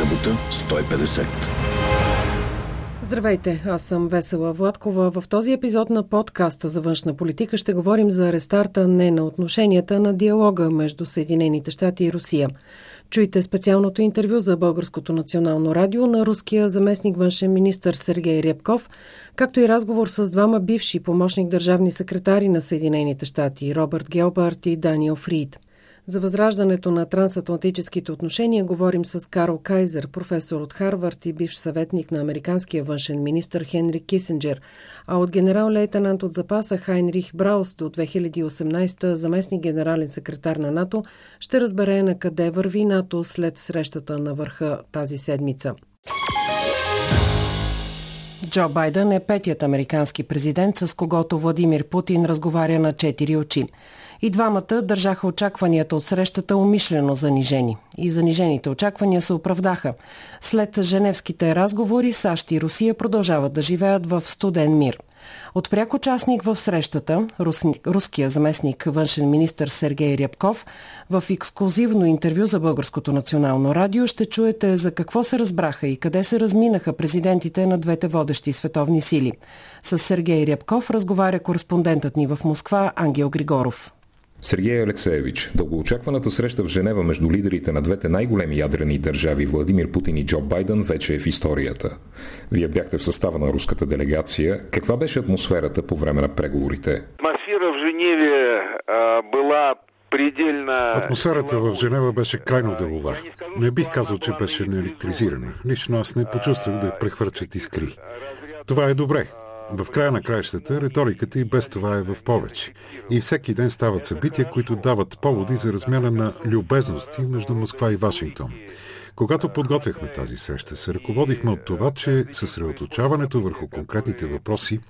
Събота 150. Здравейте, аз съм Весела Владкова. В този епизод на подкаста за външна политика ще говорим за рестарта не на отношенията на диалога между Съединените щати и Русия. Чуйте специалното интервю за Българското национално радио на руския заместник външен министр Сергей Рябков, както и разговор с двама бивши помощник държавни секретари на Съединените щати Робърт Гелбарт и Даниел Фрид. За възраждането на трансатлантическите отношения говорим с Карл Кайзер, професор от Харвард и бивш съветник на американския външен министр Хенри Кисенджер, а от генерал-лейтенант от запаса Хайнрих Браус до 2018 заместник генерален секретар на НАТО ще разбере на къде върви НАТО след срещата на върха тази седмица. Джо Байден е петият американски президент, с когото Владимир Путин разговаря на четири очи. И двамата държаха очакванията от срещата умишлено занижени. И занижените очаквания се оправдаха. След женевските разговори САЩ и Русия продължават да живеят в студен мир. От пряк участник в срещата, руския заместник външен министр Сергей Рябков, в ексклюзивно интервю за Българското национално радио ще чуете за какво се разбраха и къде се разминаха президентите на двете водещи световни сили. С Сергей Рябков разговаря кореспондентът ни в Москва Ангел Григоров. Сергей Алексеевич, дългоочакваната среща в Женева между лидерите на двете най-големи ядрени държави Владимир Путин и Джо Байден вече е в историята. Вие бяхте в състава на руската делегация. Каква беше атмосферата по време на преговорите? Атмосфера в Женеве а, била предельна... Атмосферата в Женева беше крайно делова. Не бих казал, че беше неелектризирана. Лично аз не почувствах да прехвърчат искри. Това е добре. В края на краищата риториката и без това е в повече. И всеки ден стават събития, които дават поводи за размяна на любезности между Москва и Вашингтон. Когато подготвяхме тази среща, се ръководихме от това, че съсредоточаването върху конкретните въпроси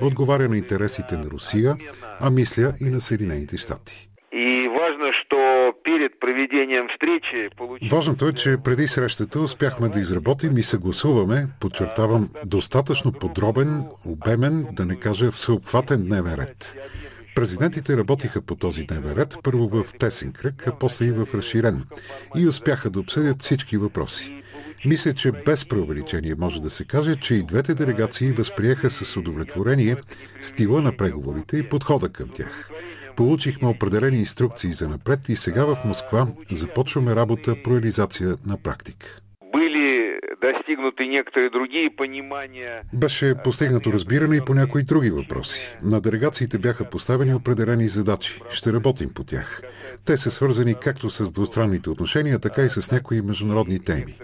отговаря на интересите на Русия, а мисля и на Съединените щати. И важно, що перед проведением встречи Важното е, че преди срещата успяхме да изработим и съгласуваме, подчертавам, достатъчно подробен, обемен, да не кажа всеобхватен дневен ред. Президентите работиха по този дневен ред, първо в тесен кръг, а после и в разширен, и успяха да обсъдят всички въпроси. Мисля, че без преувеличение може да се каже, че и двете делегации възприеха с удовлетворение стила на преговорите и подхода към тях. Получихме определени инструкции за напред и сега в Москва започваме работа по реализация на практика. Достигнуты некоторые другие понимания. Беше постигнато разбиране и по някои други въпроси. На делегациите бяха поставени определени задачи. Ще работим по тях. Те са свързани както с двустранните отношения, така и с някои международни теми.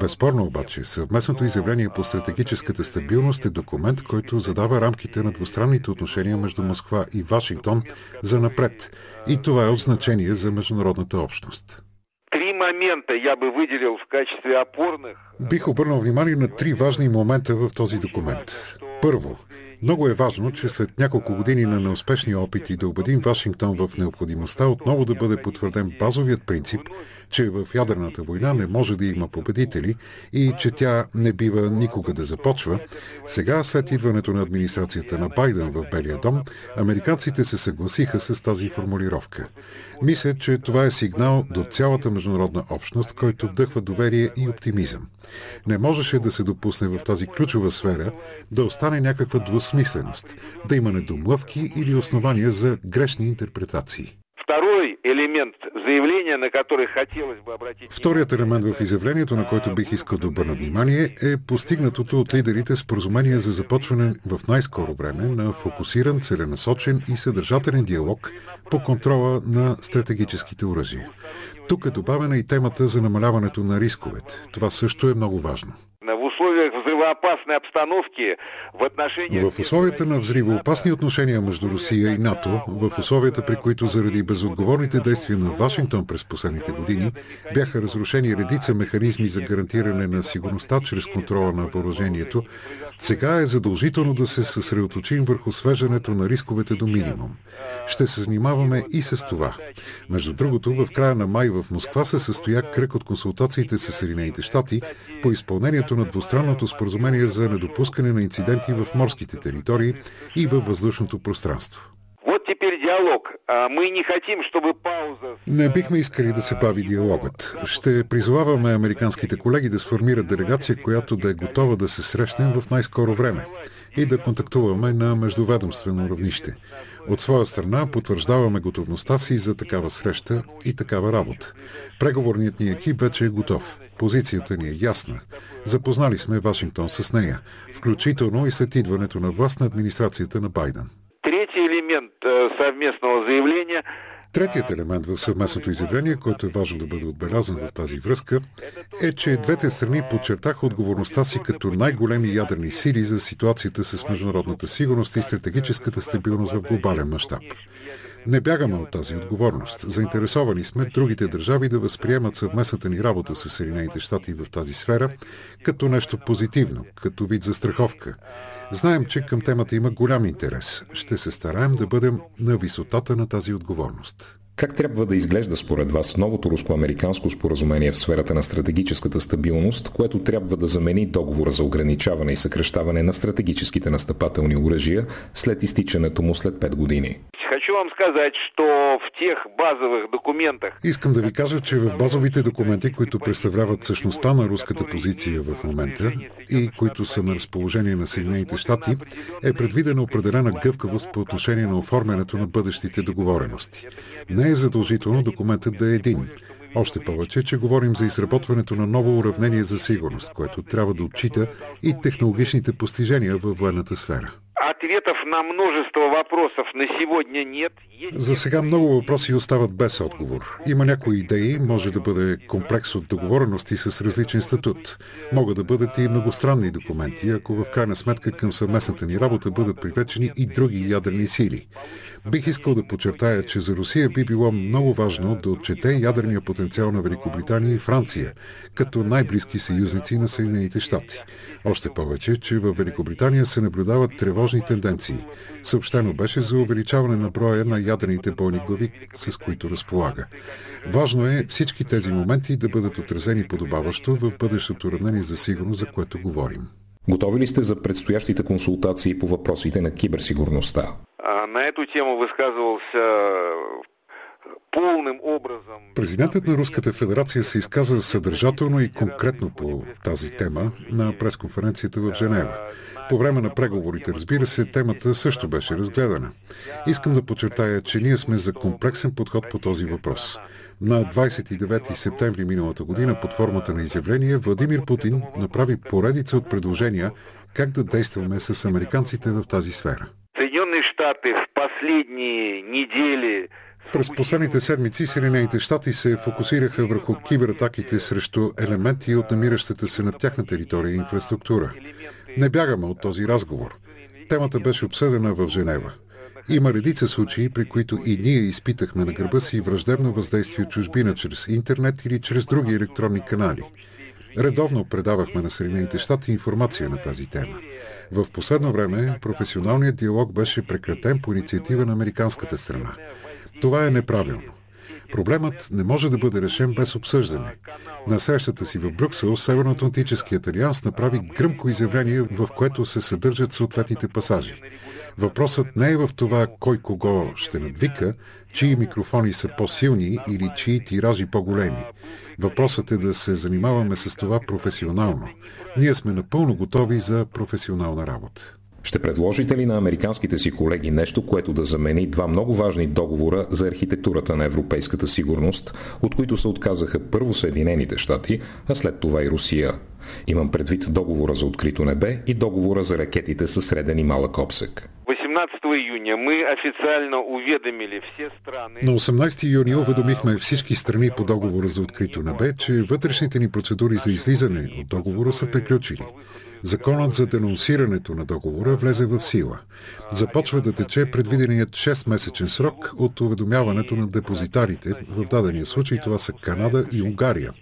Безспорно обаче, съвместното изявление по стратегическата стабилност е документ, който задава рамките на двустранните отношения между Москва и Вашингтон за напред. И това е от значение за международната общност. Три момента я бы выделил в качестве опорных. Бих обърнал внимание на три важни момента в този документ. Първо, много е важно, че след няколко години на неуспешни опити да убедим Вашингтон в необходимостта отново да бъде потвърден базовият принцип, че в ядрената война не може да има победители и че тя не бива никога да започва, сега, след идването на администрацията на Байден в Белия дом, американците се съгласиха с тази формулировка. Мисля, че това е сигнал до цялата международна общност, който вдъхва доверие и оптимизъм. Не можеше да се допусне в тази ключова сфера да остане някаква двусмисленост, да има недомлъвки или основания за грешни интерпретации. Второй елемент заявления, на который хотелось бы обратить... Вторият елемент в изявлението, на който бих искал да обърна внимание, е постигнатото от лидерите споразумение за започване в най-скоро време на фокусиран, целенасочен и съдържателен диалог по контрола на стратегическите оръжия. Тук е добавена и темата за намаляването на рисковете. Това също е много важно взривоопасной обстановки в отношении... В условията на взривоопасни отношения между Русия и НАТО, в условията при които заради безотговорните действия на Вашингтон през последните години бяха разрушени редица механизми за гарантиране на сигурността чрез контрола на въоръжението, сега е задължително да се съсредоточим върху свеждането на рисковете до минимум. Ще се занимаваме и с това. Между другото, в края на май в Москва се състоя кръг от консултациите с Съединените щати по изпълнението на двустранното споразумение за недопускане на инциденти в морските територии и във въздушното пространство. Диалог. Мы не хотим, чтобы пауза... Не бихме искали да се бави диалогът. Ще призоваваме американските колеги да сформират делегация, която да е готова да се срещнем в най-скоро време и да контактуваме на междуведомствено равнище. От своя страна потвърждаваме готовността си за такава среща и такава работа. Преговорният ни екип вече е готов. Позицията ни е ясна. Запознали сме Вашингтон с нея, включително и след идването на власт на администрацията на Байден. Трети елемент э, съвместного заявления Третият елемент в съвместното изявление, който е важно да бъде отбелязан в тази връзка, е, че двете страни подчертаха отговорността си като най-големи ядрени сили за ситуацията с международната сигурност и стратегическата стабилност в глобален мащаб. Не бягаме от тази отговорност. Заинтересовани сме другите държави да възприемат съвместната ни работа с Съединените щати в тази сфера като нещо позитивно, като вид за страховка. Знаем, че към темата има голям интерес. Ще се стараем да бъдем на висотата на тази отговорност. Как трябва да изглежда според вас новото руско-американско споразумение в сферата на стратегическата стабилност, което трябва да замени договора за ограничаване и съкрещаване на стратегическите настъпателни оръжия след изтичането му след 5 години? Хочу вам сказать, что в тех базовых документах... Искам да ви кажа, че в базовите документи, които представляват същността на руската позиция в момента и които са на разположение на Съединените щати, е предвидена определена гъвкавост по отношение на оформянето на бъдещите договорености. Не е задължително документът да е един. Още повече, че говорим за изработването на ново уравнение за сигурност, което трябва да отчита и технологичните постижения във военната сфера. За сега много въпроси остават без отговор. Има някои идеи, може да бъде комплекс от договорености с различен статут. Могат да бъдат и многостранни документи, ако в крайна сметка към съвместната ни работа бъдат привлечени и други ядрени сили. Бих искал да подчертая, че за Русия би било много важно да отчете ядрения потенциал на Великобритания и Франция, като най-близки съюзници на Съединените щати. Още повече, че в Великобритания се наблюдават тревожни тенденции. Съобщено беше за увеличаване на броя на ядрените бойни глави, с които разполага. Важно е всички тези моменти да бъдат отразени подобаващо в бъдещото равнение за сигурност, за което говорим. Готови ли сте за предстоящите консултации по въпросите на киберсигурността? На эту тему высказывался пълным образом. Президентът на Руската федерация се изказа съдържателно и конкретно по тази тема на пресконференцията в Женева. По време на преговорите, разбира се, темата също беше разгледана. Искам да подчертая, че ние сме за комплексен подход по този въпрос. На 29 септември миналата година под формата на изявление Владимир Путин направи поредица от предложения как да действаме с американците в тази сфера. Съединените щати в последни недели през последните седмици Съединените щати се фокусираха върху кибератаките срещу елементи от намиращата се на тяхна територия инфраструктура. Не бягаме от този разговор. Темата беше обсъдена в Женева. Има редица случаи, при които и ние изпитахме на гърба си враждебно въздействие от чужбина чрез интернет или чрез други електронни канали. Редовно предавахме на Съединените щати информация на тази тема. В последно време професионалният диалог беше прекратен по инициатива на американската страна. Това е неправилно. Проблемът не може да бъде решен без обсъждане. На срещата си в Брюксел Северноатлантическият алианс направи гръмко изявление, в което се съдържат съответните пасажи. Въпросът не е в това кой кого ще надвика, чии микрофони са по-силни или чии тиражи по-големи. Въпросът е да се занимаваме с това професионално. Ние сме напълно готови за професионална работа. Ще предложите ли на американските си колеги нещо, което да замени два много важни договора за архитектурата на европейската сигурност, от които се отказаха първо Съединените щати, а след това и Русия? Имам предвид договора за открито небе и договора за ракетите със среден и малък обсек. 18 июня мы официально уведомили все страны... На 18 юни уведомихме всички страни по договора за открито небе, че вътрешните ни процедури за излизане от договора са приключили. Законът за денонсирането на договора влезе в сила. Започва да тече предвиденият 6-месечен срок от уведомяването на депозитарите. В дадения случай това са Канада и Унгария,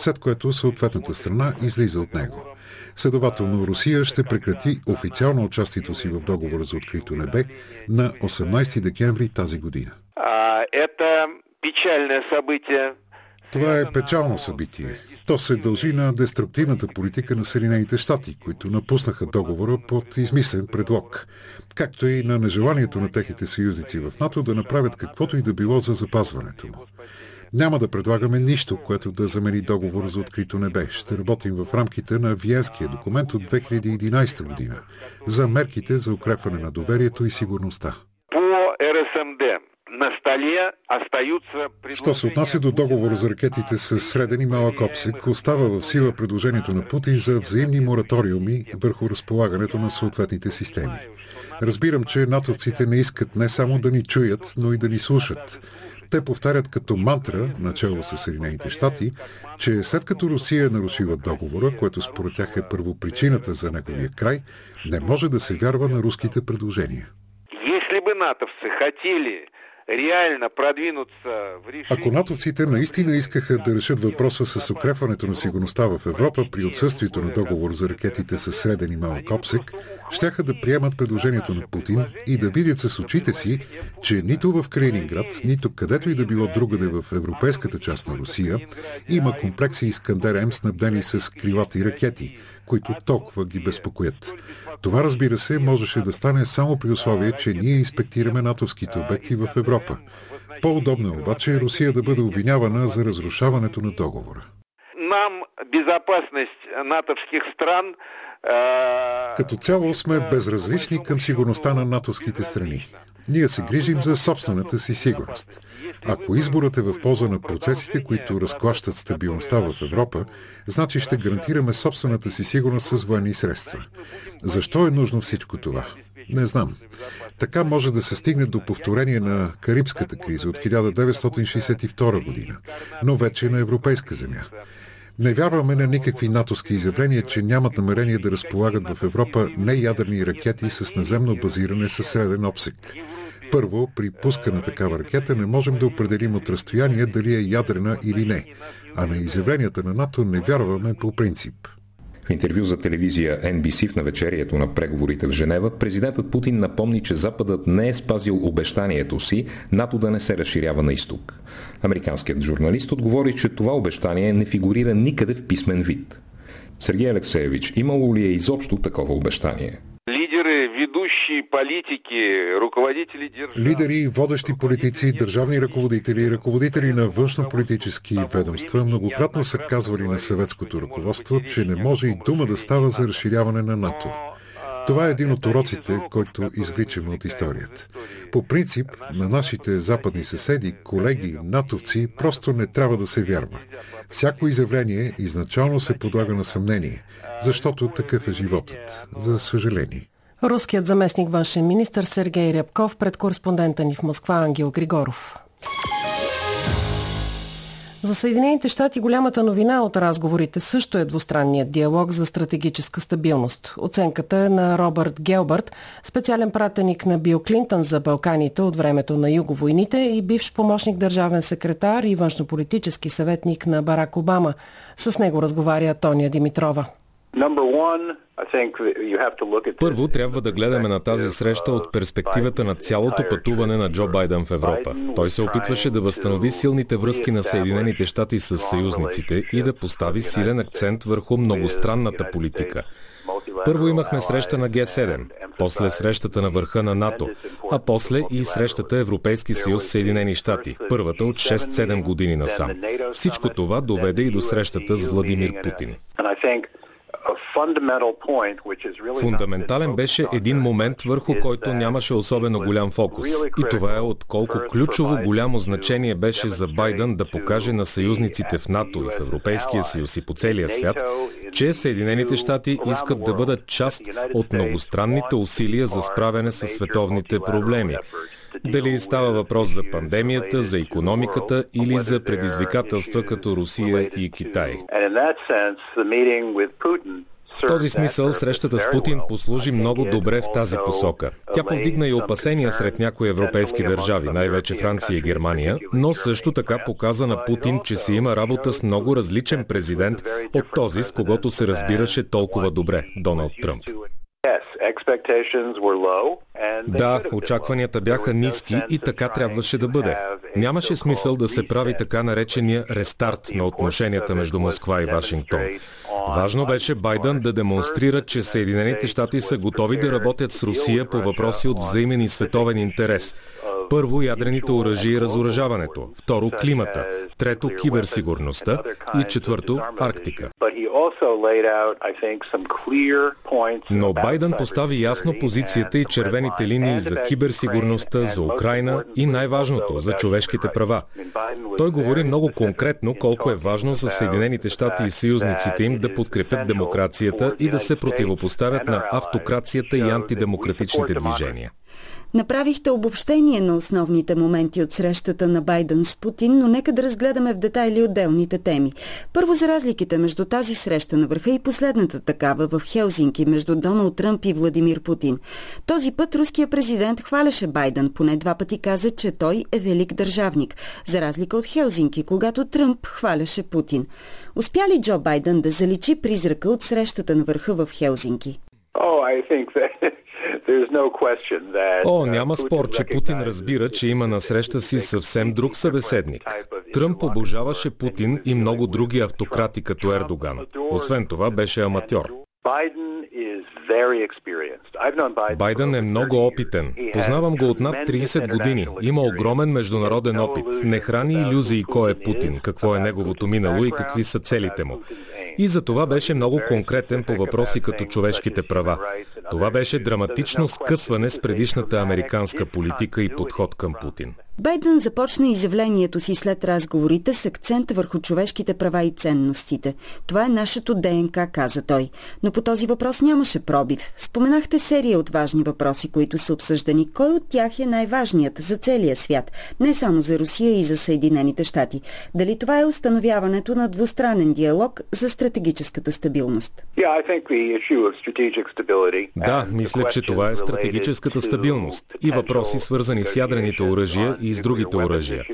след което съответната страна излиза от него. Следователно, Русия ще прекрати официално участието си в договора за открито небе на 18 декември тази година. Это печальное событие Това е печално събитие. То се дължи на деструктивната политика на Съединените щати, които напуснаха договора под измислен предлог, както и на нежеланието на техните съюзници в НАТО да направят каквото и да било за запазването му. Няма да предлагаме нищо, което да замени договор за открито небе. Ще работим в рамките на Виенския документ от 2011 година за мерките за укрепване на доверието и сигурността. Що се отнася до договора за ракетите с среден и малък обсек, остава в сила предложението на Путин за взаимни мораториуми върху разполагането на съответните системи. Разбирам, че натовците не искат не само да ни чуят, но и да ни слушат. Те повтарят като мантра, начало с Съединените щати, че след като Русия е нарушила договора, което според тях е първопричината за неговия край, не може да се вярва на руските предложения. Если бы натовцы хотели Ако натовците наистина искаха да решат въпроса с укрепването на сигурността в Европа при отсъствието на договор за ракетите с среден и малък обсек, щяха да приемат предложението на Путин и да видят с очите си, че нито в Калининград, нито където и да било другаде в европейската част на Русия, има комплекси Искандер М снабдени с крилати ракети, които толкова ги безпокоят. Това, разбира се, можеше да стане само при условие, че ние инспектираме натовските обекти в Европа. По-удобно е обаче Русия да бъде обвинявана за разрушаването на договора. Нам безопасность натовских стран Като цяло сме безразлични към сигурността на натовските страни. Ние се грижим за собствената си сигурност. Ако изборът е в полза на процесите, които разклащат стабилността в Европа, значи ще гарантираме собствената си сигурност с военни средства. Защо е нужно всичко това? Не знам. Така може да се стигне до повторение на Карибската криза от 1962 година, но вече на европейска земя. Не вярваме на никакви натовски изявления, че нямат намерение да разполагат в Европа неядрени ракети с наземно базиране със среден обсек. Първо, при пускане на такава ракета не можем да определим от разстояние дали е ядрена или не, а на изявленията на НАТО не вярваме по принцип. В интервю за телевизия NBC в навечерието на преговорите в Женева, президентът Путин напомни, че Западът не е спазил обещанието си НАТО да не се разширява на изток. Американският журналист отговори, че това обещание не фигурира никъде в писмен вид. Сергей Алексеевич, имало ли е изобщо такова обещание? Лидеры, ведущие политики, руководители держав... Лидери, водещи политици, държавни ръководители, ръководители на външно-политически ведомства. многократно са казвали на съветското ръководство, че не може и дума да става за разширяване на НАТО. Това е един от уроците, който извличаме от историята. По принцип, на нашите западни съседи, колеги, натовци, просто не трябва да се вярва. Всяко изявление изначално се подлага на съмнение, защото такъв е животът, за съжаление. Руският заместник външен министр Сергей Рябков пред кореспондента ни в Москва Ангел Григоров. За Съединените щати голямата новина от разговорите също е двустранният диалог за стратегическа стабилност. Оценката е на Робърт Гелбърт, специален пратеник на Бил Клинтън за Балканите от времето на юговойните и бивш помощник държавен секретар и външнополитически съветник на Барак Обама. С него разговаря Тония Димитрова. Първо трябва да гледаме на тази среща от перспективата на цялото пътуване на Джо Байден в Европа. Той се опитваше да възстанови силните връзки на Съединените щати с съюзниците и да постави силен акцент върху многостранната политика. Първо имахме среща на Г7, после срещата на върха на НАТО, а после и срещата Европейски съюз Съединени щати, първата от 6-7 години насам. Всичко това доведе и до срещата с Владимир Путин. Фундаментален беше един момент, върху който нямаше особено голям фокус. И това е от колко ключово голямо значение беше за Байден да покаже на съюзниците в НАТО и в Европейския съюз и по целия свят, че Съединените щати искат да бъдат част от многостранните усилия за справяне с световните проблеми. Дали става въпрос за пандемията, за економиката или за предизвикателства като Русия и Китай. В този смисъл срещата с Путин послужи много добре в тази посока. Тя повдигна и опасения сред някои европейски държави, най-вече Франция и Германия, но също така показа на Путин, че се има работа с много различен президент от този, с когото се разбираше толкова добре – Доналд Тръмп. Да, очакванията бяха ниски и така трябваше да бъде. Нямаше смисъл да се прави така наречения рестарт на отношенията между Москва и Вашингтон. Важно беше Байден да демонстрира, че Съединените щати са готови да работят с Русия по въпроси от взаимен и световен интерес – първо, ядрените оръжия и разоръжаването. Второ, климата. Трето, киберсигурността. И четвърто, Арктика. Но Байден постави ясно позицията и червените линии за киберсигурността, за Украина и най-важното, за човешките права. Той говори много конкретно колко е важно за Съединените щати и съюзниците им да подкрепят демокрацията и да се противопоставят на автокрацията и антидемократичните движения. Направихте обобщение на основните моменти от срещата на Байден с Путин, но нека да разгледаме в детайли отделните теми. Първо за разликите между тази среща на върха и последната такава в Хелзинки между Доналд Тръмп и Владимир Путин. Този път руския президент хваляше Байден, поне два пъти каза, че той е велик държавник, за разлика от Хелзинки, когато Тръмп хваляше Путин. Успя ли Джо Байден да заличи призрака от срещата на върха в Хелзинки? Oh, О, няма спор, че Путин разбира, че има на среща си съвсем друг събеседник. Тръмп обожаваше Путин и много други автократи като Ердоган. Освен това беше аматьор. Байден е много опитен. Познавам го от над 30 години. Има огромен международен опит. Не храни иллюзии кой е Путин, какво е неговото минало и какви са целите му. И за това беше много конкретен по въпроси като човешките права. Това беше драматично скъсване с предишната американска политика и подход към Путин. Байден започна изявлението си след разговорите с акцент върху човешките права и ценностите. Това е нашето ДНК, каза той. Но по този въпрос нямаше пробив. Споменахте серия от важни въпроси, които са обсъждани. Кой от тях е най-важният за целия свят? Не само за Русия и за Съединените щати. Дали това е установяването на двустранен диалог за стратегическата стабилност? Да, мисля, че това е стратегическата стабилност и въпроси свързани с ядрените оръжия и с другите оръжия.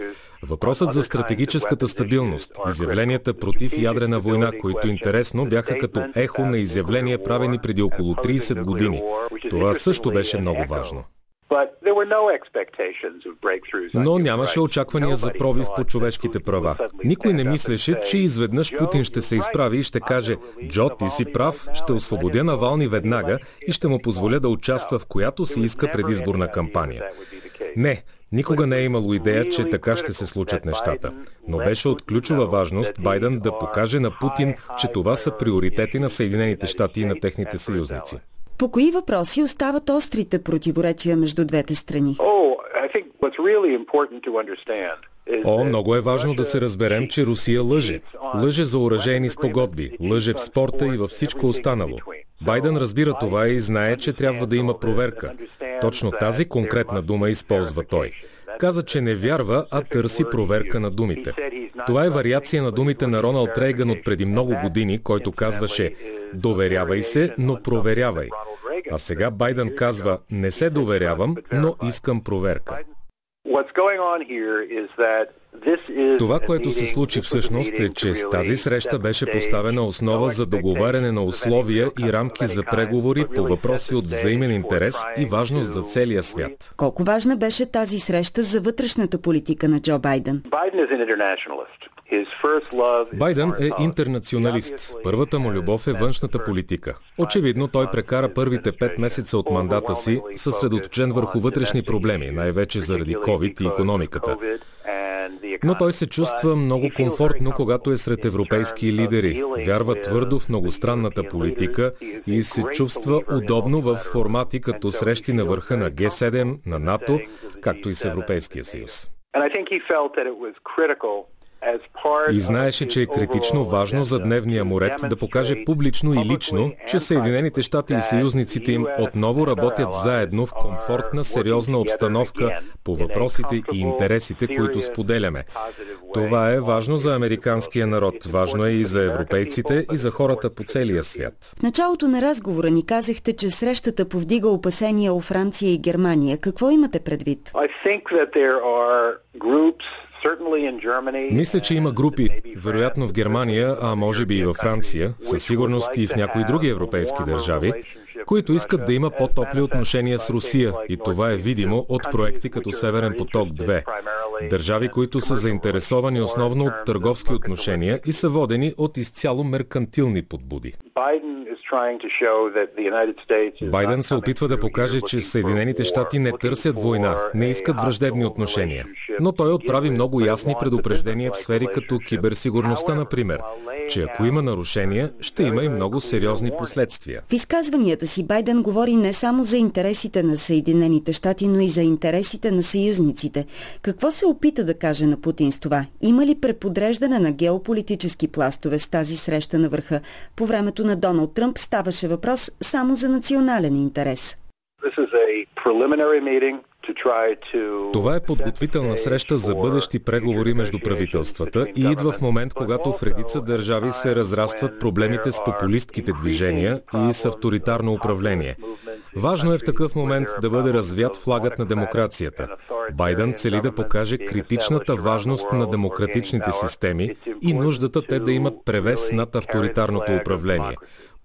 Въпросът за стратегическата стабилност, изявленията против ядрена война, които интересно бяха като ехо на изявления правени преди около 30 години. Това също беше много важно. Но нямаше очаквания за пробив по човешките права. Никой не мислеше, че изведнъж Путин ще се изправи и ще каже «Джо, ти си прав, ще освободя Навални веднага и ще му позволя да участва в която си иска предизборна кампания». Не, Никога не е имало идея, че така ще се случат нещата. Но беше от ключова важност Байден да покаже на Путин, че това са приоритети на Съединените щати и на техните съюзници. По кои въпроси остават острите противоречия между двете страни? О, много е важно да се разберем, че Русия лъже. Лъже за оръжейни спогодби, лъже в спорта и във всичко останало. Байден разбира това и знае, че трябва да има проверка. Точно тази конкретна дума използва той. Каза, че не вярва, а търси проверка на думите. Това е вариация на думите на Роналд Рейган от преди много години, който казваше «Доверявай се, но проверявай». А сега Байден казва «Не се доверявам, но искам проверка». Това, което се случи всъщност е, че с тази среща беше поставена основа за договаряне на условия и рамки за преговори по въпроси от взаимен интерес и важност за целия свят. Колко важна беше тази среща за вътрешната политика на Джо Байден? Байден е интернационалист. Първата му любов е външната политика. Очевидно, той прекара първите пет месеца от мандата си съсредоточен върху вътрешни проблеми, най-вече заради COVID и економиката. Но той се чувства много комфортно, когато е сред европейски лидери. Вярва твърдо в многостранната политика и се чувства удобно в формати като срещи на върха на Г7, на НАТО, както и с Европейския съюз. И знаеше, че е критично важно за дневния му ред да покаже публично и лично, че Съединените щати и съюзниците им отново работят заедно в комфортна, сериозна обстановка по въпросите и интересите, които споделяме. Това е важно за американския народ, важно е и за европейците и за хората по целия свят. В началото на разговора ни казахте, че срещата повдига опасения у Франция и Германия. Какво имате предвид? Мисля, че има групи, вероятно в Германия, а може би и във Франция, със сигурност и в някои други европейски държави, които искат да има по-топли отношения с Русия и това е видимо от проекти като Северен поток 2. Държави, които са заинтересовани основно от търговски отношения и са водени от изцяло меркантилни подбуди. Байден се опитва да покаже, че Съединените щати не търсят война, не искат враждебни отношения. Но той отправи много ясни предупреждения в сфери като киберсигурността, например, че ако има нарушения, ще има и много сериозни последствия. В изказванията си Байден говори не само за интересите на Съединените щати, но и за интересите на съюзниците. Какво се опита да каже на Путин с това? Има ли преподреждане на геополитически пластове с тази среща на върха? По времето на Доналд Тръмп ставаше въпрос само за национален интерес. Това е подготвителна среща за бъдещи преговори между правителствата и идва в момент, когато в редица държави се разрастват проблемите с популистките движения и с авторитарно управление. Важно е в такъв момент да бъде развят флагът на демокрацията. Байден цели да покаже критичната важност на демократичните системи и нуждата те да имат превес над авторитарното управление.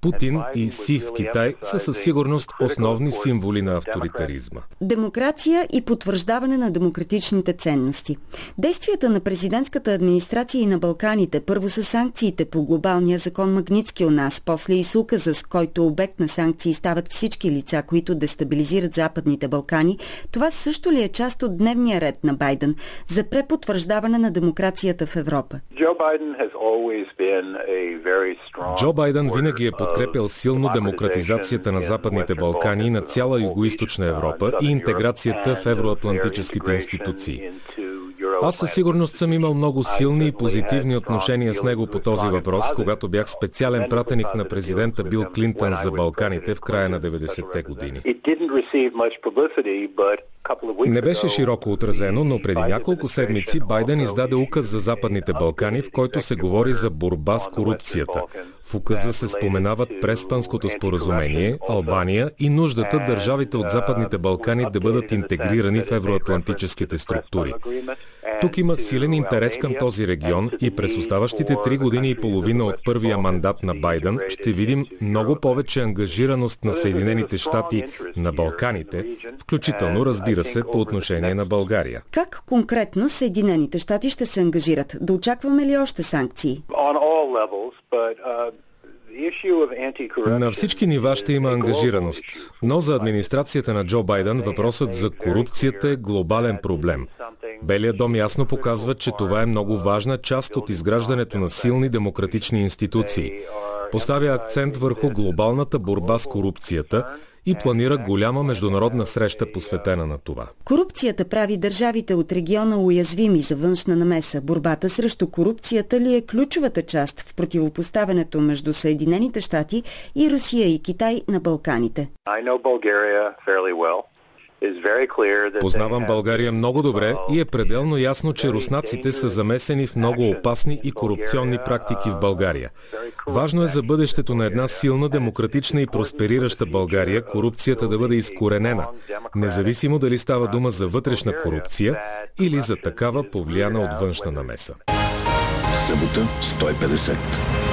Путин и Си в Китай са със сигурност основни символи на авторитаризма. Демокрация и потвърждаване на демократичните ценности. Действията на президентската администрация и на Балканите, първо са санкциите по глобалния закон Магницки у нас, после и с указа, с който обект на санкции стават всички лица, които дестабилизират Западните Балкани, това също ли е част от дневния ред на Байден за препотвърждаване на демокрацията в Европа? Джо Байден винаги е под подкрепял силно демократизацията на Западните Балкани и на цяла Юго-Источна Европа и интеграцията в евроатлантическите институции. Аз със сигурност съм имал много силни и позитивни отношения с него по този въпрос, когато бях специален пратеник на президента Бил Клинтън за Балканите в края на 90-те години. Не беше широко отразено, но преди няколко седмици Байден издаде указ за Западните Балкани, в който се говори за борба с корупцията. В указа се споменават Преспанското споразумение, Албания и нуждата държавите от Западните Балкани да бъдат интегрирани в евроатлантическите структури. Тук има силен интерес към този регион и през оставащите три години и половина от първия мандат на Байден ще видим много повече ангажираност на Съединените щати на Балканите, включително, разбира се, по отношение на България. Как конкретно Съединените щати ще се ангажират? Да очакваме ли още санкции? На всички нива ще има ангажираност, но за администрацията на Джо Байден въпросът за корупцията е глобален проблем. Белият дом ясно показва, че това е много важна част от изграждането на силни демократични институции. Поставя акцент върху глобалната борба с корупцията – и планира голяма международна среща посветена на това. Корупцията прави държавите от региона уязвими за външна намеса. Борбата срещу корупцията ли е ключовата част в противопоставянето между Съединените щати и Русия и Китай на Балканите? Познавам България много добре и е пределно ясно, че руснаците са замесени в много опасни и корупционни практики в България. Важно е за бъдещето на една силна, демократична и просперираща България корупцията да бъде изкоренена, независимо дали става дума за вътрешна корупция или за такава повлияна от външна намеса. Събота 150.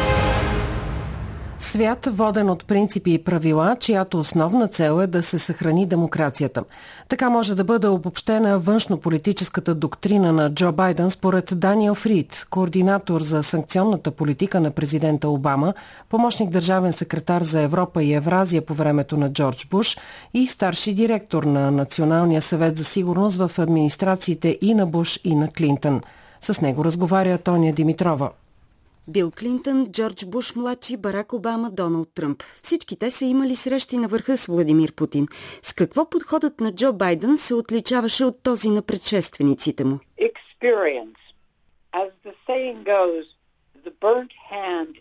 Свят воден от принципи и правила, чиято основна цел е да се съхрани демокрацията. Така може да бъде обобщена външно-политическата доктрина на Джо Байден според Даниел Фрид, координатор за санкционната политика на президента Обама, помощник държавен секретар за Европа и Евразия по времето на Джордж Буш и старши директор на Националния съвет за сигурност в администрациите и на Буш и на Клинтън. С него разговаря Тония Димитрова. Бил Клинтън, Джордж Буш младши, Барак Обама, Доналд Тръмп. Всички те са имали срещи на върха с Владимир Путин. С какво подходът на Джо Байден се отличаваше от този на предшествениците му?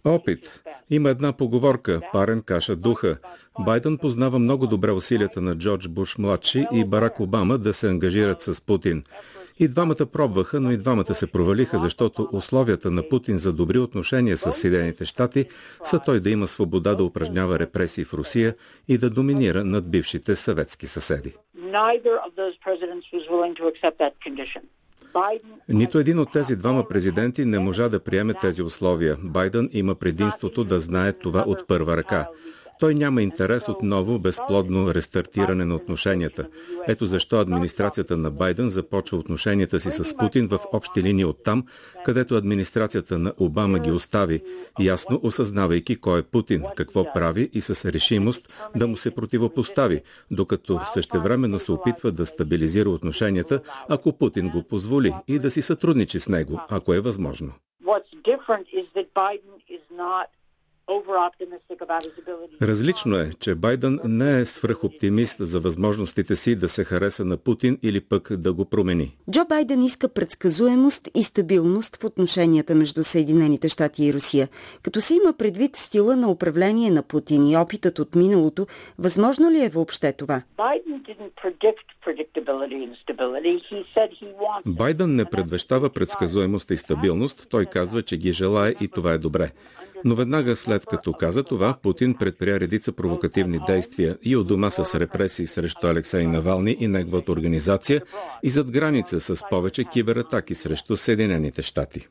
Опит. Има една поговорка – парен каша духа. Байден познава много добре усилията на Джордж Буш младши и Барак Обама да се ангажират с Путин. И двамата пробваха, но и двамата се провалиха, защото условията на Путин за добри отношения с Съединените щати са той да има свобода да упражнява репресии в Русия и да доминира над бившите съветски съседи. Нито един от тези двама президенти не можа да приеме тези условия. Байден има предимството да знае това от първа ръка. Той няма интерес отново безплодно рестартиране на отношенията. Ето защо администрацията на Байден започва отношенията си с Путин в общи линии от там, където администрацията на Обама ги остави, ясно осъзнавайки кой е Путин, какво прави и с решимост да му се противопостави, докато същевременно се опитва да стабилизира отношенията, ако Путин го позволи и да си сътрудничи с него, ако е възможно. Различно е, че Байден не е свръхоптимист за възможностите си да се хареса на Путин или пък да го промени. Джо Байден иска предсказуемост и стабилност в отношенията между Съединените щати и Русия. Като се има предвид стила на управление на Путин и опитът от миналото, възможно ли е въобще това? Байден не предвещава предсказуемост и стабилност. Той казва, че ги желая и това е добре. Но веднага след като каза това, Путин предприя редица провокативни действия и от дома с репресии срещу Алексей Навални и неговата организация и зад граница с повече кибератаки срещу Съединените щати.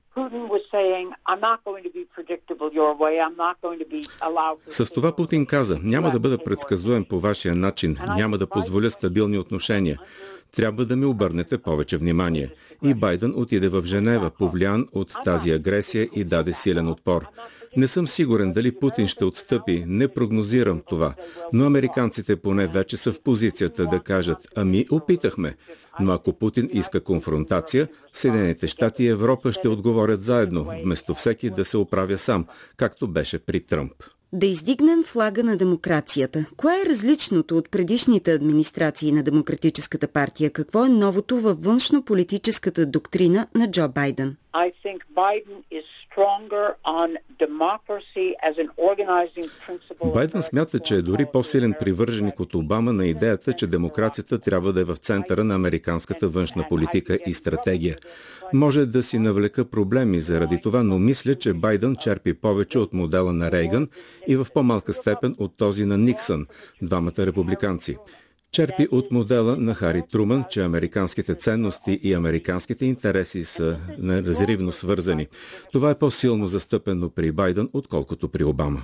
С това Путин каза, няма да бъда предсказуем по вашия начин, няма да позволя стабилни отношения. Трябва да ми обърнете повече внимание. И Байден отиде в Женева, повлиян от тази агресия и даде силен отпор. Не съм сигурен дали Путин ще отстъпи, не прогнозирам това, но американците поне вече са в позицията да кажат, ами опитахме. Но ако Путин иска конфронтация, Съединените щати и Европа ще отговорят заедно, вместо всеки да се оправя сам, както беше при Тръмп. Да издигнем флага на демокрацията. Кое е различното от предишните администрации на Демократическата партия? Какво е новото във външно-политическата доктрина на Джо Байден? Байден смята, че е дори по-силен привърженик от Обама на идеята, че демокрацията трябва да е в центъра на американската външна политика и стратегия. Може да си навлека проблеми заради това, но мисля, че Байден черпи повече от модела на Рейган и в по-малка степен от този на Никсън, двамата републиканци черпи от модела на Хари Труман, че американските ценности и американските интереси са неразривно свързани. Това е по-силно застъпено при Байден, отколкото при Обама.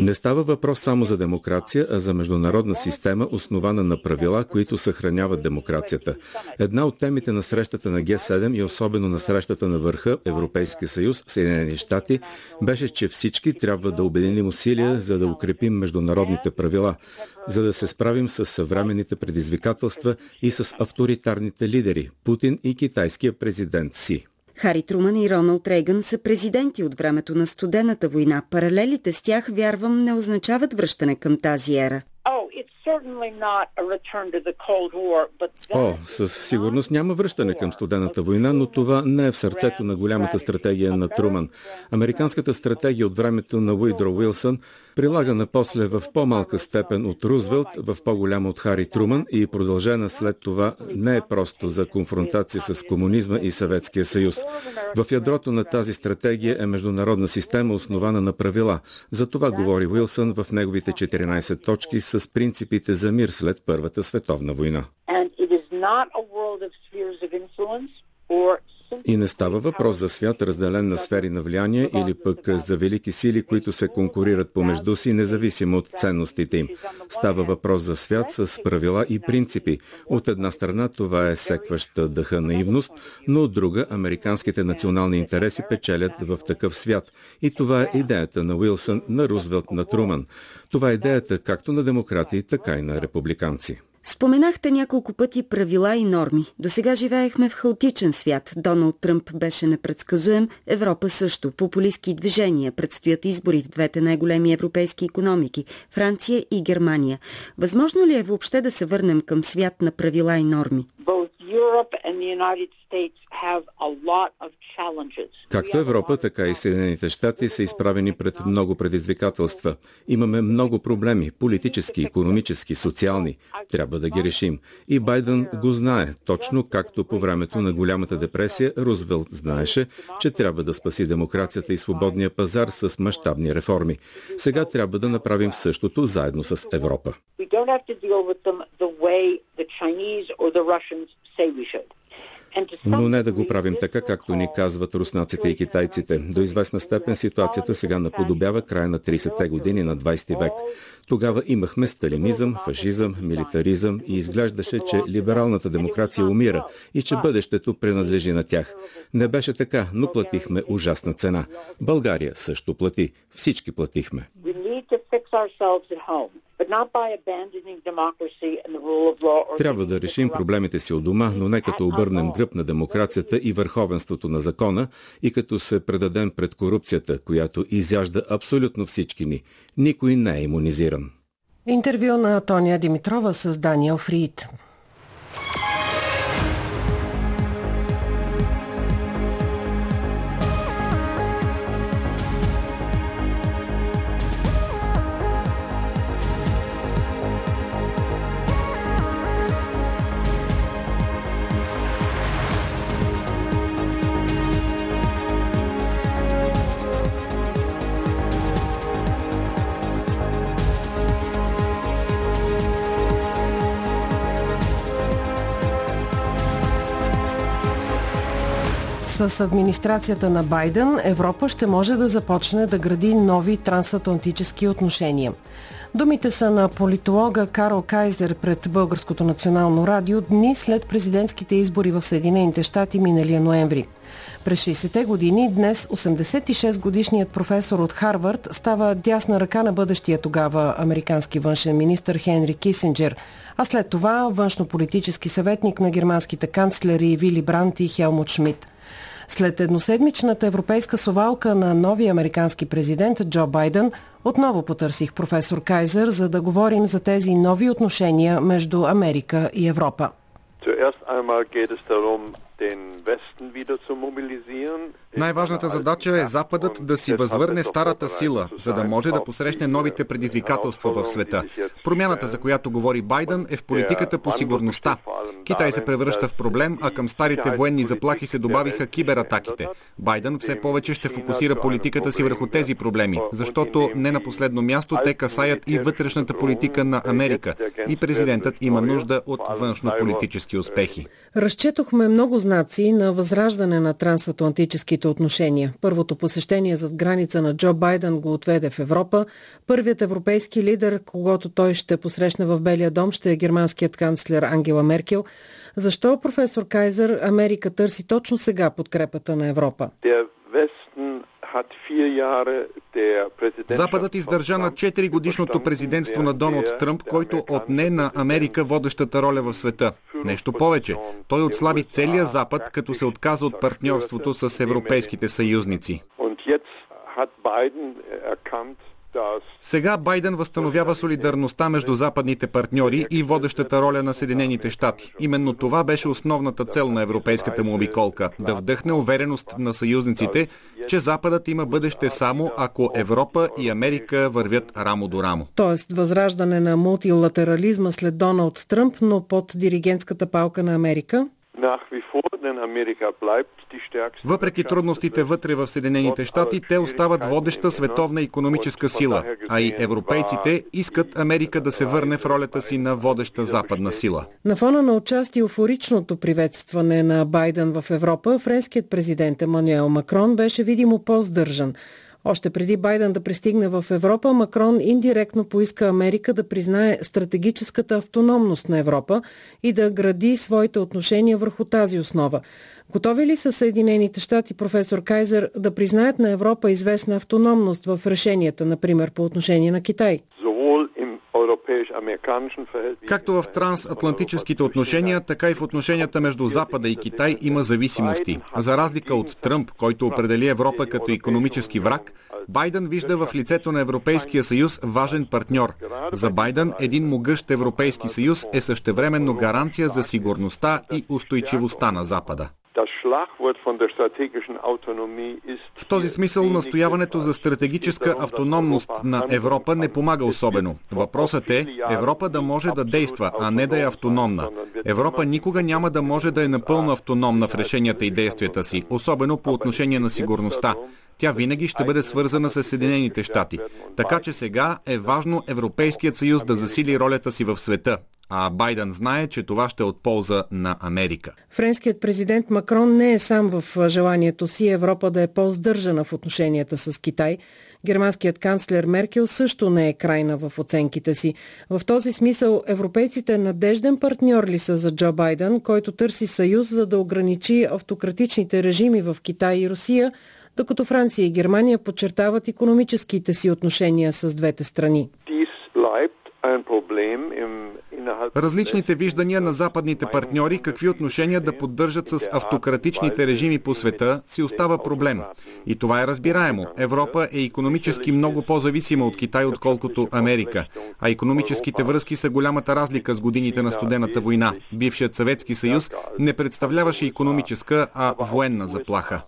Не става въпрос само за демокрация, а за международна система, основана на правила, които съхраняват демокрацията. Една от темите на срещата на Г7 и особено на срещата на върха Европейския съюз, Съединени щати, беше, че всички трябва да обединим усилия, за да укрепим международните правила, за да се справим с съвременните предизвикателства и с авторитарните лидери Путин и китайския президент Си. Хари Труман и Роналд Рейган са президенти от времето на студената война. Паралелите с тях, вярвам, не означават връщане към тази ера. О, със сигурност няма връщане към студената война, но това не е в сърцето на голямата стратегия на Труман. Американската стратегия от времето на Уидро Уилсън, прилагана после в по-малка степен от Рузвелт, в по-голяма от Хари Труман и продължена след това не е просто за конфронтация с комунизма и Съветския съюз. В ядрото на тази стратегия е международна система, основана на правила. За това говори Уилсън в неговите 14 точки с принципите за мир след Първата световна война. И не става въпрос за свят разделен на сфери на влияние или пък за велики сили, които се конкурират помежду си, независимо от ценностите им. Става въпрос за свят с правила и принципи. От една страна това е секваща дъха наивност, но от друга американските национални интереси печелят в такъв свят. И това е идеята на Уилсън, на Рузвелт, на Труман. Това е идеята както на демократи, така и на републиканци. Споменахте няколко пъти правила и норми. До сега живеехме в хаотичен свят. Доналд Тръмп беше непредсказуем, Европа също. Популистски движения, предстоят избори в двете най-големи европейски економики – Франция и Германия. Възможно ли е въобще да се върнем към свят на правила и норми? Както Европа, така и Съединените щати са изправени пред много предизвикателства. Имаме много проблеми – политически, економически, социални. Трябва да ги решим. И Байден го знае, точно както по времето на голямата депресия Рузвелт знаеше, че трябва да спаси демокрацията и свободния пазар с мащабни реформи. Сега трябва да направим същото заедно с Европа. Но не да го правим така, както ни казват руснаците и китайците. До известна степен ситуацията сега наподобява края на 30-те години на 20 век. Тогава имахме сталинизъм, фашизъм, милитаризъм и изглеждаше, че либералната демокрация умира и че бъдещето принадлежи на тях. Не беше така, но платихме ужасна цена. България също плати. Всички платихме. Трябва да решим проблемите си от дома, но не като обърнем гръб на демокрацията и върховенството на закона и като се предадем пред корупцията, която изяжда абсолютно всички ни. Никой не е иммунизиран. Интервю на Тония Димитрова с Даниел Фриид. С администрацията на Байден Европа ще може да започне да гради нови трансатлантически отношения. Думите са на политолога Карл Кайзер пред Българското национално радио дни след президентските избори в Съединените щати миналия ноември. През 60-те години днес 86-годишният професор от Харвард става дясна ръка на бъдещия тогава американски външен министр Хенри Кисинджер, а след това външно-политически съветник на германските канцлери Вили Брант и Хелмут Шмидт. След едноседмичната европейска совалка на новия американски президент Джо Байден, отново потърсих професор Кайзер, за да говорим за тези нови отношения между Америка и Европа. Най-важната задача е Западът да си възвърне старата сила, за да може да посрещне новите предизвикателства в света. Промяната, за която говори Байден, е в политиката по сигурността. Китай се превръща в проблем, а към старите военни заплахи се добавиха кибератаките. Байден все повече ще фокусира политиката си върху тези проблеми, защото не на последно място те касаят и вътрешната политика на Америка. И президентът има нужда от външно-политически успехи. Разчетохме много знаци на възраждане на трансатлантическите отношения. Първото посещение зад граница на Джо Байден го отведе в Европа. Първият европейски лидер, когато той ще посрещне в Белия дом, ще е германският канцлер Ангела Меркел. Защо, професор Кайзер, Америка търси точно сега подкрепата на Европа? Западът издържа на 4 годишното президентство на Доналд Тръмп, който отне на Америка водещата роля в света. Нещо повече, той отслаби целия Запад, като се отказа от партньорството с европейските съюзници. Сега Байден възстановява солидарността между западните партньори и водещата роля на Съединените щати. Именно това беше основната цел на европейската му обиколка – да вдъхне увереност на съюзниците, че Западът има бъдеще само ако Европа и Америка вървят рамо до рамо. Тоест възраждане на мултилатерализма след Доналд Тръмп, но под диригентската палка на Америка? Въпреки трудностите вътре в Съединените щати, те остават водеща световна економическа сила, а и европейците искат Америка да се върне в ролята си на водеща западна сила. На фона на участие офоричното приветстване на Байден в Европа, френският президент Емануел Макрон беше видимо по-здържан. Още преди Байден да пристигне в Европа, Макрон индиректно поиска Америка да признае стратегическата автономност на Европа и да гради своите отношения върху тази основа. Готови ли са Съединените щати, професор Кайзер, да признаят на Европа известна автономност в решенията, например по отношение на Китай? Както в трансатлантическите отношения, така и в отношенията между Запада и Китай има зависимости. За разлика от Тръмп, който определи Европа като економически враг, Байден вижда в лицето на Европейския съюз важен партньор. За Байден един могъщ Европейски съюз е същевременно гаранция за сигурността и устойчивостта на Запада. В този смисъл настояването за стратегическа автономност на Европа не помага особено. Въпросът е Европа да може да действа, а не да е автономна. Европа никога няма да може да е напълно автономна в решенията и действията си, особено по отношение на сигурността тя винаги ще бъде свързана с Съединените щати. Така че сега е важно Европейският съюз да засили ролята си в света. а Байден знае, че това ще е от полза на Америка. Френският президент Макрон не е сам в желанието си Европа да е по-здържана в отношенията с Китай. Германският канцлер Меркел също не е крайна в оценките си. В този смисъл европейците надежден партньор ли са за Джо Байден, който търси съюз за да ограничи автократичните режими в Китай и Русия, докато Франция и Германия подчертават економическите си отношения с двете страни. Различните виждания на западните партньори какви отношения да поддържат с автократичните режими по света си остава проблем. И това е разбираемо. Европа е економически много по-зависима от Китай, отколкото Америка. А економическите връзки са голямата разлика с годините на студената война. Бившият Съветски съюз не представляваше економическа, а военна заплаха.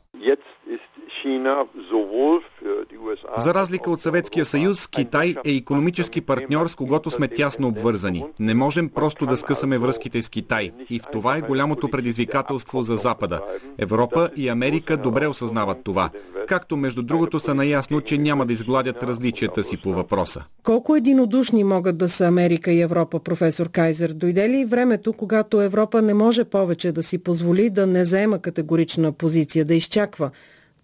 За разлика от Съветския съюз, Китай е економически партньор, с когото сме тясно обвързани. Не можем просто да скъсаме връзките с Китай. И в това е голямото предизвикателство за Запада. Европа и Америка добре осъзнават това. Както между другото са наясно, че няма да изгладят различията си по въпроса. Колко единодушни могат да са Америка и Европа, професор Кайзер? Дойде ли времето, когато Европа не може повече да си позволи да не заема категорична позиция, да изчаква?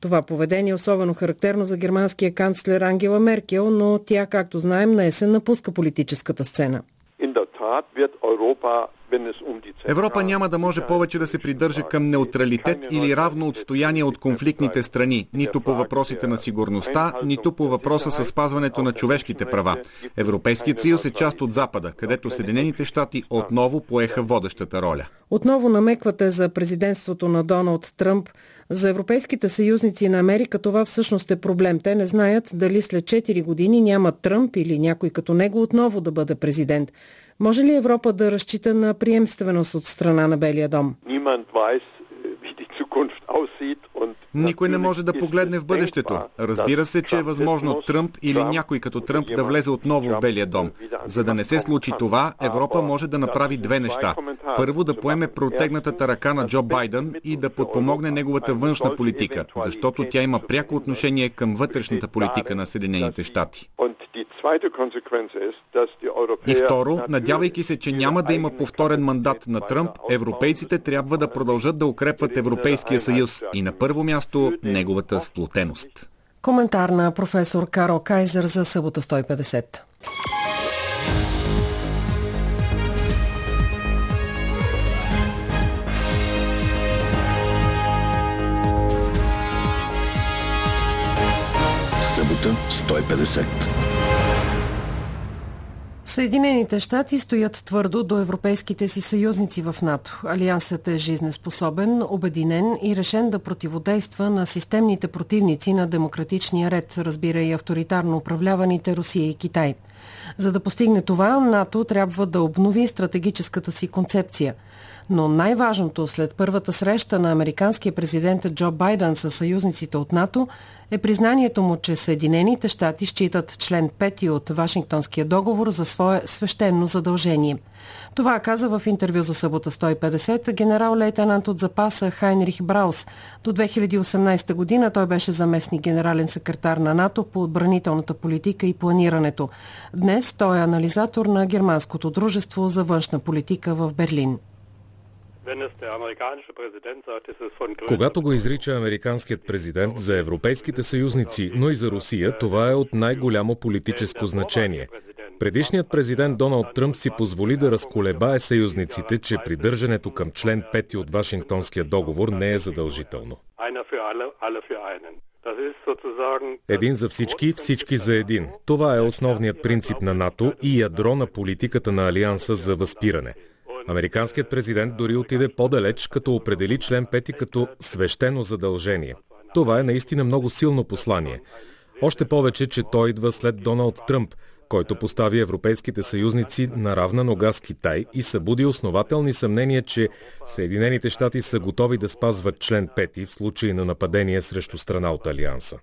Това поведение е особено характерно за германския канцлер Ангела Меркел, но тя, както знаем, на есен напуска политическата сцена. Европа няма да може повече да се придържа към неутралитет или равно отстояние от конфликтните страни, нито по въпросите на сигурността, нито по въпроса с спазването на човешките права. Европейският съюз е част от Запада, където Съединените щати отново поеха водещата роля. Отново намеквате за президентството на Доналд Тръмп. За европейските съюзници на Америка това всъщност е проблем. Те не знаят дали след 4 години няма Тръмп или някой като него отново да бъде президент. Може ли Европа да разчита на приемственост от страна на Белия дом? Никой не може да погледне в бъдещето. Разбира се, че е възможно Тръмп или някой като Тръмп да влезе отново в Белия дом. За да не се случи това, Европа може да направи две неща. Първо да поеме протегнатата ръка на Джо Байден и да подпомогне неговата външна политика, защото тя има пряко отношение към вътрешната политика на Съединените щати. И второ, надявайки се, че няма да има повторен мандат на Тръмп, европейците трябва да продължат да укрепват Европейския съюз и на първо място неговата сплотеност. Коментар на професор Карл Кайзер за събота 150. Събота 150. Съединените щати стоят твърдо до европейските си съюзници в НАТО. Алиансът е жизнеспособен, обединен и решен да противодейства на системните противници на демократичния ред, разбира и авторитарно управляваните Русия и Китай. За да постигне това, НАТО трябва да обнови стратегическата си концепция – но най-важното след първата среща на американския президент Джо Байден с съюзниците от НАТО е признанието му, че Съединените щати считат член 5 от Вашингтонския договор за свое свещено задължение. Това каза в интервю за събота 150 генерал-лейтенант от запаса Хайнрих Браус. До 2018 година той беше заместник генерален секретар на НАТО по отбранителната политика и планирането. Днес той е анализатор на Германското дружество за външна политика в Берлин. Когато го изрича американският президент за европейските съюзници, но и за Русия, това е от най-голямо политическо значение. Предишният президент Доналд Тръмп си позволи да разколебае съюзниците, че придържането към член 5 от Вашингтонския договор не е задължително. Един за всички, всички за един. Това е основният принцип на НАТО и ядро на политиката на Алианса за възпиране – Американският президент дори отиде по-далеч, като определи член 5 като свещено задължение. Това е наистина много силно послание. Още повече, че той идва след Доналд Тръмп, който постави европейските съюзници на равна нога с Китай и събуди основателни съмнения, че Съединените щати са готови да спазват член 5 в случай на нападение срещу страна от Алианса.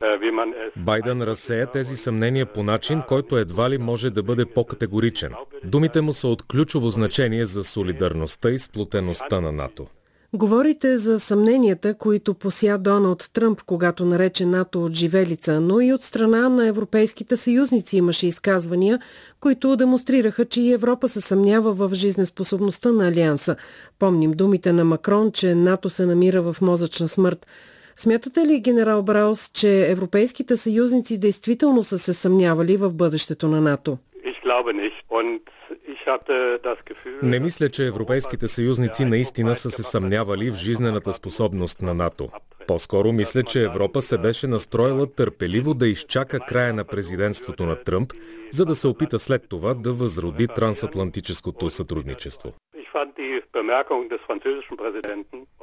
Äh, Байден разсея тези съмнения по начин, който едва ли може да бъде по-категоричен. Думите му са от ключово значение за солидарността и сплотеността на НАТО. Говорите за съмненията, които пося Доналд Тръмп, когато нарече НАТО от живелица, но и от страна на европейските съюзници имаше изказвания, които демонстрираха, че и Европа се съмнява в жизнеспособността на Алианса. Помним думите на Макрон, че НАТО се намира в мозъчна смърт. Смятате ли, генерал Браус, че европейските съюзници действително са се съмнявали в бъдещето на НАТО? Не мисля, че европейските съюзници наистина са се съмнявали в жизнената способност на НАТО. По-скоро мисля, че Европа се беше настроила търпеливо да изчака края на президентството на Тръмп, за да се опита след това да възроди трансатлантическото сътрудничество.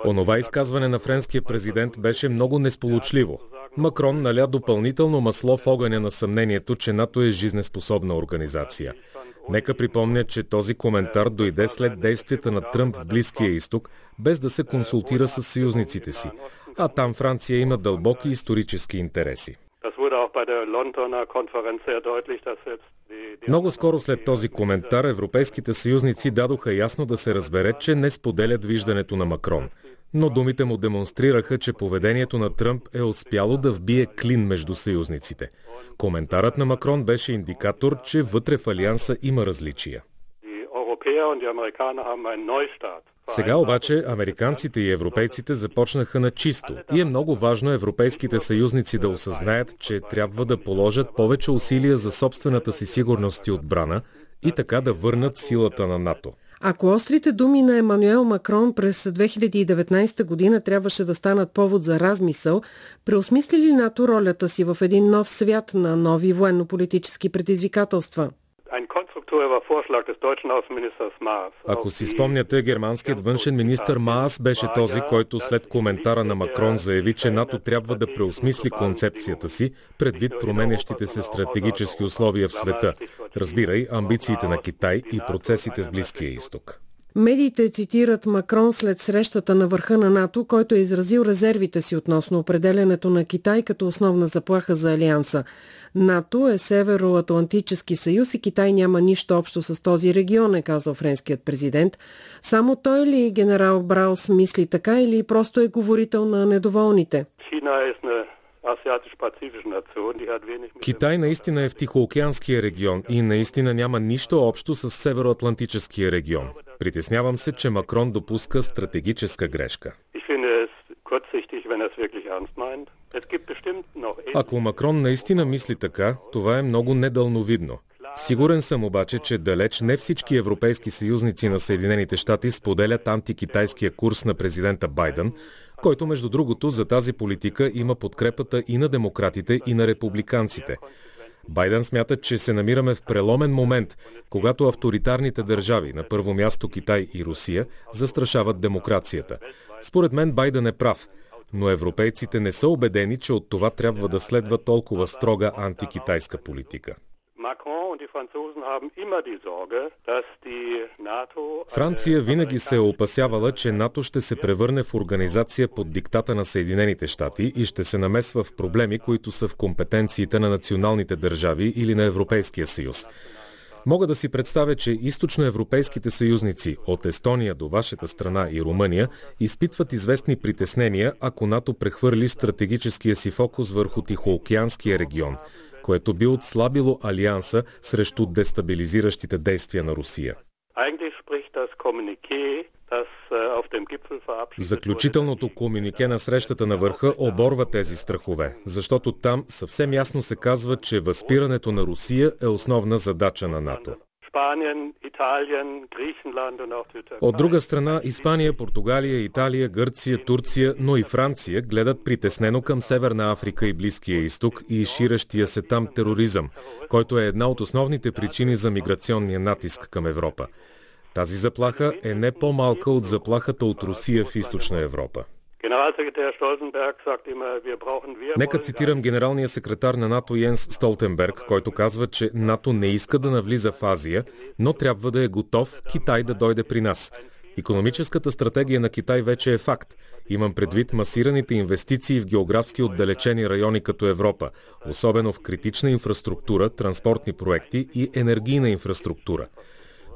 Онова изказване на френския президент беше много несполучливо. Макрон наля допълнително масло в огъня на съмнението, че НАТО е жизнеспособна организация. Нека припомня, че този коментар дойде след действията на Тръмп в Близкия изток, без да се консултира с съюзниците си. А там Франция има дълбоки исторически интереси. Много скоро след този коментар европейските съюзници дадоха ясно да се разбере, че не споделят виждането на Макрон. Но думите му демонстрираха, че поведението на Тръмп е успяло да вбие клин между съюзниците. Коментарът на Макрон беше индикатор, че вътре в Алианса има различия. Сега обаче американците и европейците започнаха на чисто и е много важно европейските съюзници да осъзнаят, че трябва да положат повече усилия за собствената си сигурност и отбрана и така да върнат силата на НАТО. Ако острите думи на Емануел Макрон през 2019 година трябваше да станат повод за размисъл, преосмисли ли НАТО ролята си в един нов свят на нови военно-политически предизвикателства? Ако си спомняте, германският външен министр Маас беше този, който след коментара на Макрон заяви, че НАТО трябва да преосмисли концепцията си предвид променящите се стратегически условия в света. Разбирай амбициите на Китай и процесите в Близкия изток. Медиите цитират Макрон след срещата на върха на НАТО, който е изразил резервите си относно определенето на Китай като основна заплаха за Алианса. НАТО е Североатлантически съюз и Китай няма нищо общо с този регион, е казал френският президент. Само той ли, генерал Браус, мисли така или просто е говорител на недоволните? Китай наистина е в Тихоокеанския регион и наистина няма нищо общо с Североатлантическия регион. Притеснявам се, че Макрон допуска стратегическа грешка. Ако Макрон наистина мисли така, това е много недълновидно. Сигурен съм обаче, че далеч не всички европейски съюзници на Съединените щати споделят антикитайския курс на президента Байден, който между другото за тази политика има подкрепата и на демократите, и на републиканците. Байден смята, че се намираме в преломен момент, когато авторитарните държави, на първо място Китай и Русия, застрашават демокрацията. Според мен Байден е прав, но европейците не са убедени, че от това трябва да следва толкова строга антикитайска политика. Франция винаги се е опасявала, че НАТО ще се превърне в организация под диктата на Съединените щати и ще се намесва в проблеми, които са в компетенциите на националните държави или на Европейския съюз. Мога да си представя, че източноевропейските съюзници от Естония до вашата страна и Румъния изпитват известни притеснения, ако НАТО прехвърли стратегическия си фокус върху Тихоокеанския регион – което би отслабило Алианса срещу дестабилизиращите действия на Русия. Заключителното комюнике на срещата на върха оборва тези страхове, защото там съвсем ясно се казва, че възпирането на Русия е основна задача на НАТО. От друга страна, Испания, Португалия, Италия, Гърция, Турция, но и Франция гледат притеснено към Северна Африка и Близкия изток и ширещия се там тероризъм, който е една от основните причини за миграционния натиск към Европа. Тази заплаха е не по-малка от заплахата от Русия в източна Европа. Нека цитирам генералния секретар на НАТО Йенс Столтенберг, който казва, че НАТО не иска да навлиза в Азия, но трябва да е готов Китай да дойде при нас. Економическата стратегия на Китай вече е факт. Имам предвид масираните инвестиции в географски отдалечени райони като Европа, особено в критична инфраструктура, транспортни проекти и енергийна инфраструктура.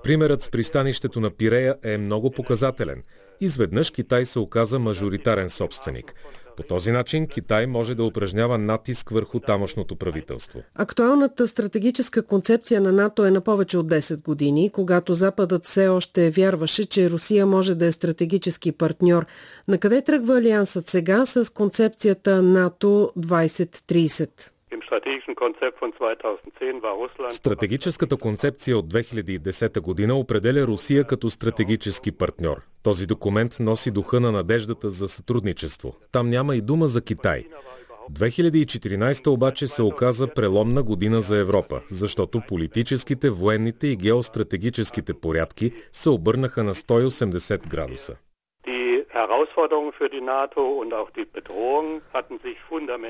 Примерът с пристанището на Пирея е много показателен. Изведнъж Китай се оказа мажоритарен собственик. По този начин Китай може да упражнява натиск върху тамошното правителство. Актуалната стратегическа концепция на НАТО е на повече от 10 години, когато Западът все още вярваше, че Русия може да е стратегически партньор. На къде тръгва Алиансът сега с концепцията НАТО 2030? Стратегическата концепция от 2010 година определя Русия като стратегически партньор. Този документ носи духа на надеждата за сътрудничество. Там няма и дума за Китай. 2014 обаче се оказа преломна година за Европа, защото политическите, военните и геостратегическите порядки се обърнаха на 180 градуса.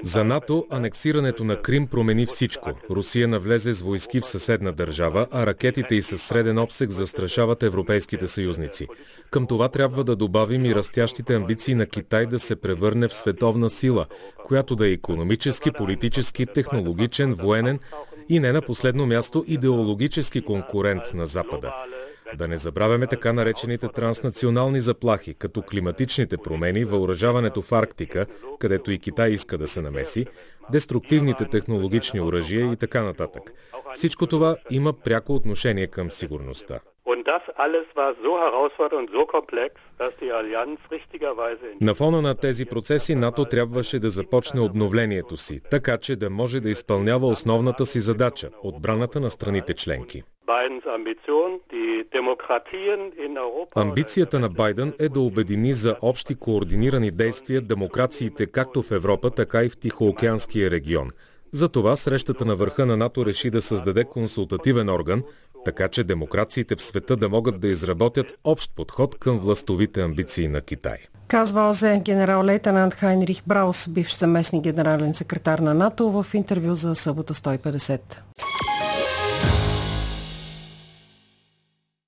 За НАТО анексирането на Крим промени всичко. Русия навлезе с войски в съседна държава, а ракетите и със среден обсег застрашават европейските съюзници. Към това трябва да добавим и растящите амбиции на Китай да се превърне в световна сила, която да е економически, политически, технологичен, военен и не на последно място идеологически конкурент на Запада. Да не забравяме така наречените транснационални заплахи, като климатичните промени, въоръжаването в Арктика, където и Китай иска да се намеси, деструктивните технологични оръжия и така нататък. Всичко това има пряко отношение към сигурността. На фона на тези процеси НАТО трябваше да започне обновлението си, така че да може да изпълнява основната си задача – отбраната на страните членки. Амбицията на Байден е да обедини за общи координирани действия демокрациите както в Европа, така и в Тихоокеанския регион. Затова срещата на върха на НАТО реши да създаде консултативен орган, така че демокрациите в света да могат да изработят общ подход към властовите амбиции на Китай. Казва Озе генерал-лейтенант Хайнрих Браус, бивш съместник генерален секретар на НАТО в интервю за събота 150.